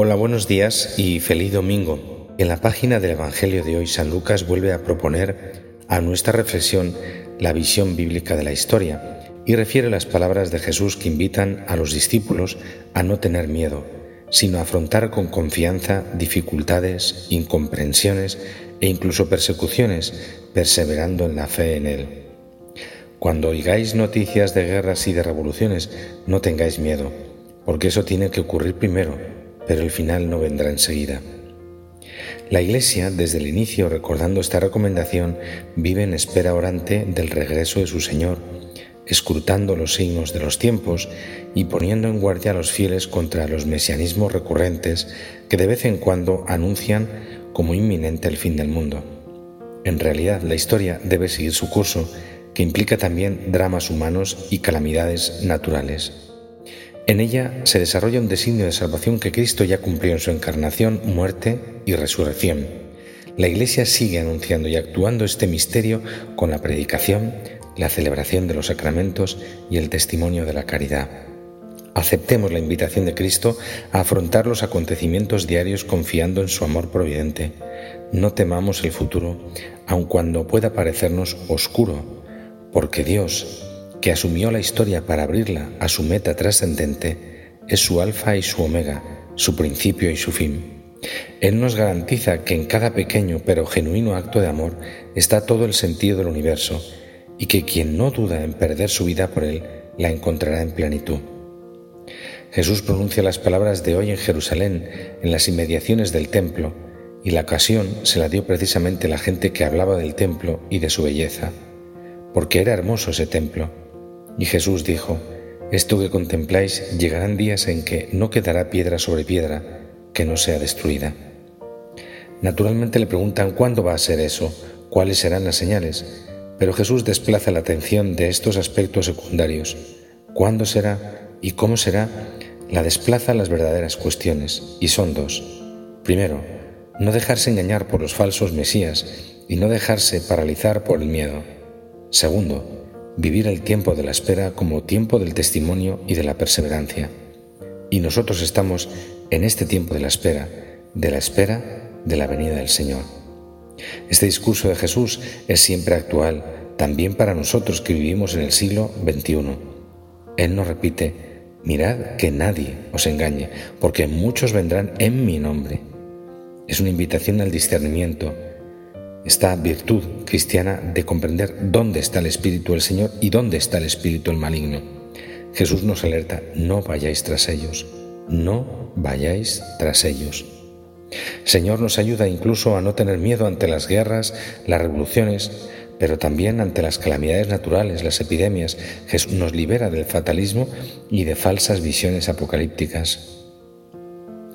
Hola, buenos días y feliz domingo. En la página del Evangelio de hoy, San Lucas vuelve a proponer a nuestra reflexión la visión bíblica de la historia y refiere las palabras de Jesús que invitan a los discípulos a no tener miedo, sino a afrontar con confianza dificultades, incomprensiones e incluso persecuciones, perseverando en la fe en Él. Cuando oigáis noticias de guerras y de revoluciones, no tengáis miedo, porque eso tiene que ocurrir primero pero el final no vendrá enseguida. La Iglesia, desde el inicio, recordando esta recomendación, vive en espera orante del regreso de su Señor, escrutando los signos de los tiempos y poniendo en guardia a los fieles contra los mesianismos recurrentes que de vez en cuando anuncian como inminente el fin del mundo. En realidad, la historia debe seguir su curso, que implica también dramas humanos y calamidades naturales. En ella se desarrolla un designio de salvación que Cristo ya cumplió en su encarnación, muerte y resurrección. La Iglesia sigue anunciando y actuando este misterio con la predicación, la celebración de los sacramentos y el testimonio de la caridad. Aceptemos la invitación de Cristo a afrontar los acontecimientos diarios confiando en su amor providente. No temamos el futuro, aun cuando pueda parecernos oscuro, porque Dios, que asumió la historia para abrirla a su meta trascendente, es su alfa y su omega, su principio y su fin. Él nos garantiza que en cada pequeño pero genuino acto de amor está todo el sentido del universo y que quien no duda en perder su vida por Él la encontrará en plenitud. Jesús pronuncia las palabras de hoy en Jerusalén, en las inmediaciones del templo, y la ocasión se la dio precisamente la gente que hablaba del templo y de su belleza, porque era hermoso ese templo y Jesús dijo, Esto que contempláis llegarán días en que no quedará piedra sobre piedra que no sea destruida. Naturalmente le preguntan cuándo va a ser eso, cuáles serán las señales, pero Jesús desplaza la atención de estos aspectos secundarios. ¿Cuándo será y cómo será? La desplaza las verdaderas cuestiones, y son dos. Primero, no dejarse engañar por los falsos mesías y no dejarse paralizar por el miedo. Segundo, vivir el tiempo de la espera como tiempo del testimonio y de la perseverancia. Y nosotros estamos en este tiempo de la espera, de la espera de la venida del Señor. Este discurso de Jesús es siempre actual, también para nosotros que vivimos en el siglo XXI. Él nos repite, mirad que nadie os engañe, porque muchos vendrán en mi nombre. Es una invitación al discernimiento, esta virtud cristiana de comprender dónde está el Espíritu del Señor y dónde está el Espíritu del maligno. Jesús nos alerta, no vayáis tras ellos, no vayáis tras ellos. Señor nos ayuda incluso a no tener miedo ante las guerras, las revoluciones, pero también ante las calamidades naturales, las epidemias. Jesús nos libera del fatalismo y de falsas visiones apocalípticas.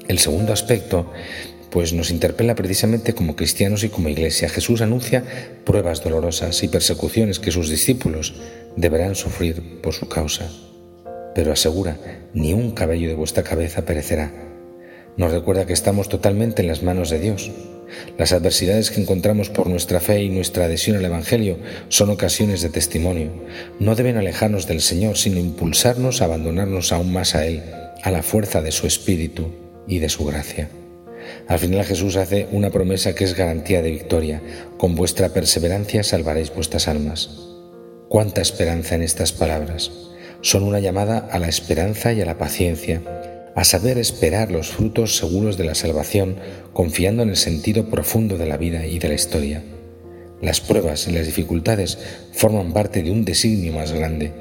El segundo aspecto pues nos interpela precisamente como cristianos y como iglesia. Jesús anuncia pruebas dolorosas y persecuciones que sus discípulos deberán sufrir por su causa. Pero asegura, ni un cabello de vuestra cabeza perecerá. Nos recuerda que estamos totalmente en las manos de Dios. Las adversidades que encontramos por nuestra fe y nuestra adhesión al Evangelio son ocasiones de testimonio. No deben alejarnos del Señor, sino impulsarnos a abandonarnos aún más a Él, a la fuerza de su Espíritu y de su gracia. Al final Jesús hace una promesa que es garantía de victoria. Con vuestra perseverancia salvaréis vuestras almas. Cuánta esperanza en estas palabras. Son una llamada a la esperanza y a la paciencia, a saber esperar los frutos seguros de la salvación, confiando en el sentido profundo de la vida y de la historia. Las pruebas y las dificultades forman parte de un designio más grande.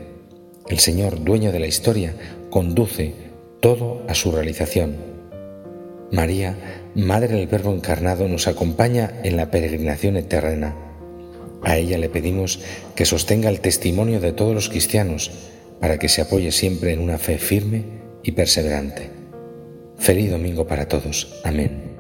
El Señor, dueño de la historia, conduce todo a su realización María, Madre del Verbo encarnado, nos acompaña en la peregrinación eterna. A ella le pedimos que sostenga el testimonio de todos los cristianos para que se apoye siempre en una fe firme y perseverante. Feliz domingo para todos. Amén.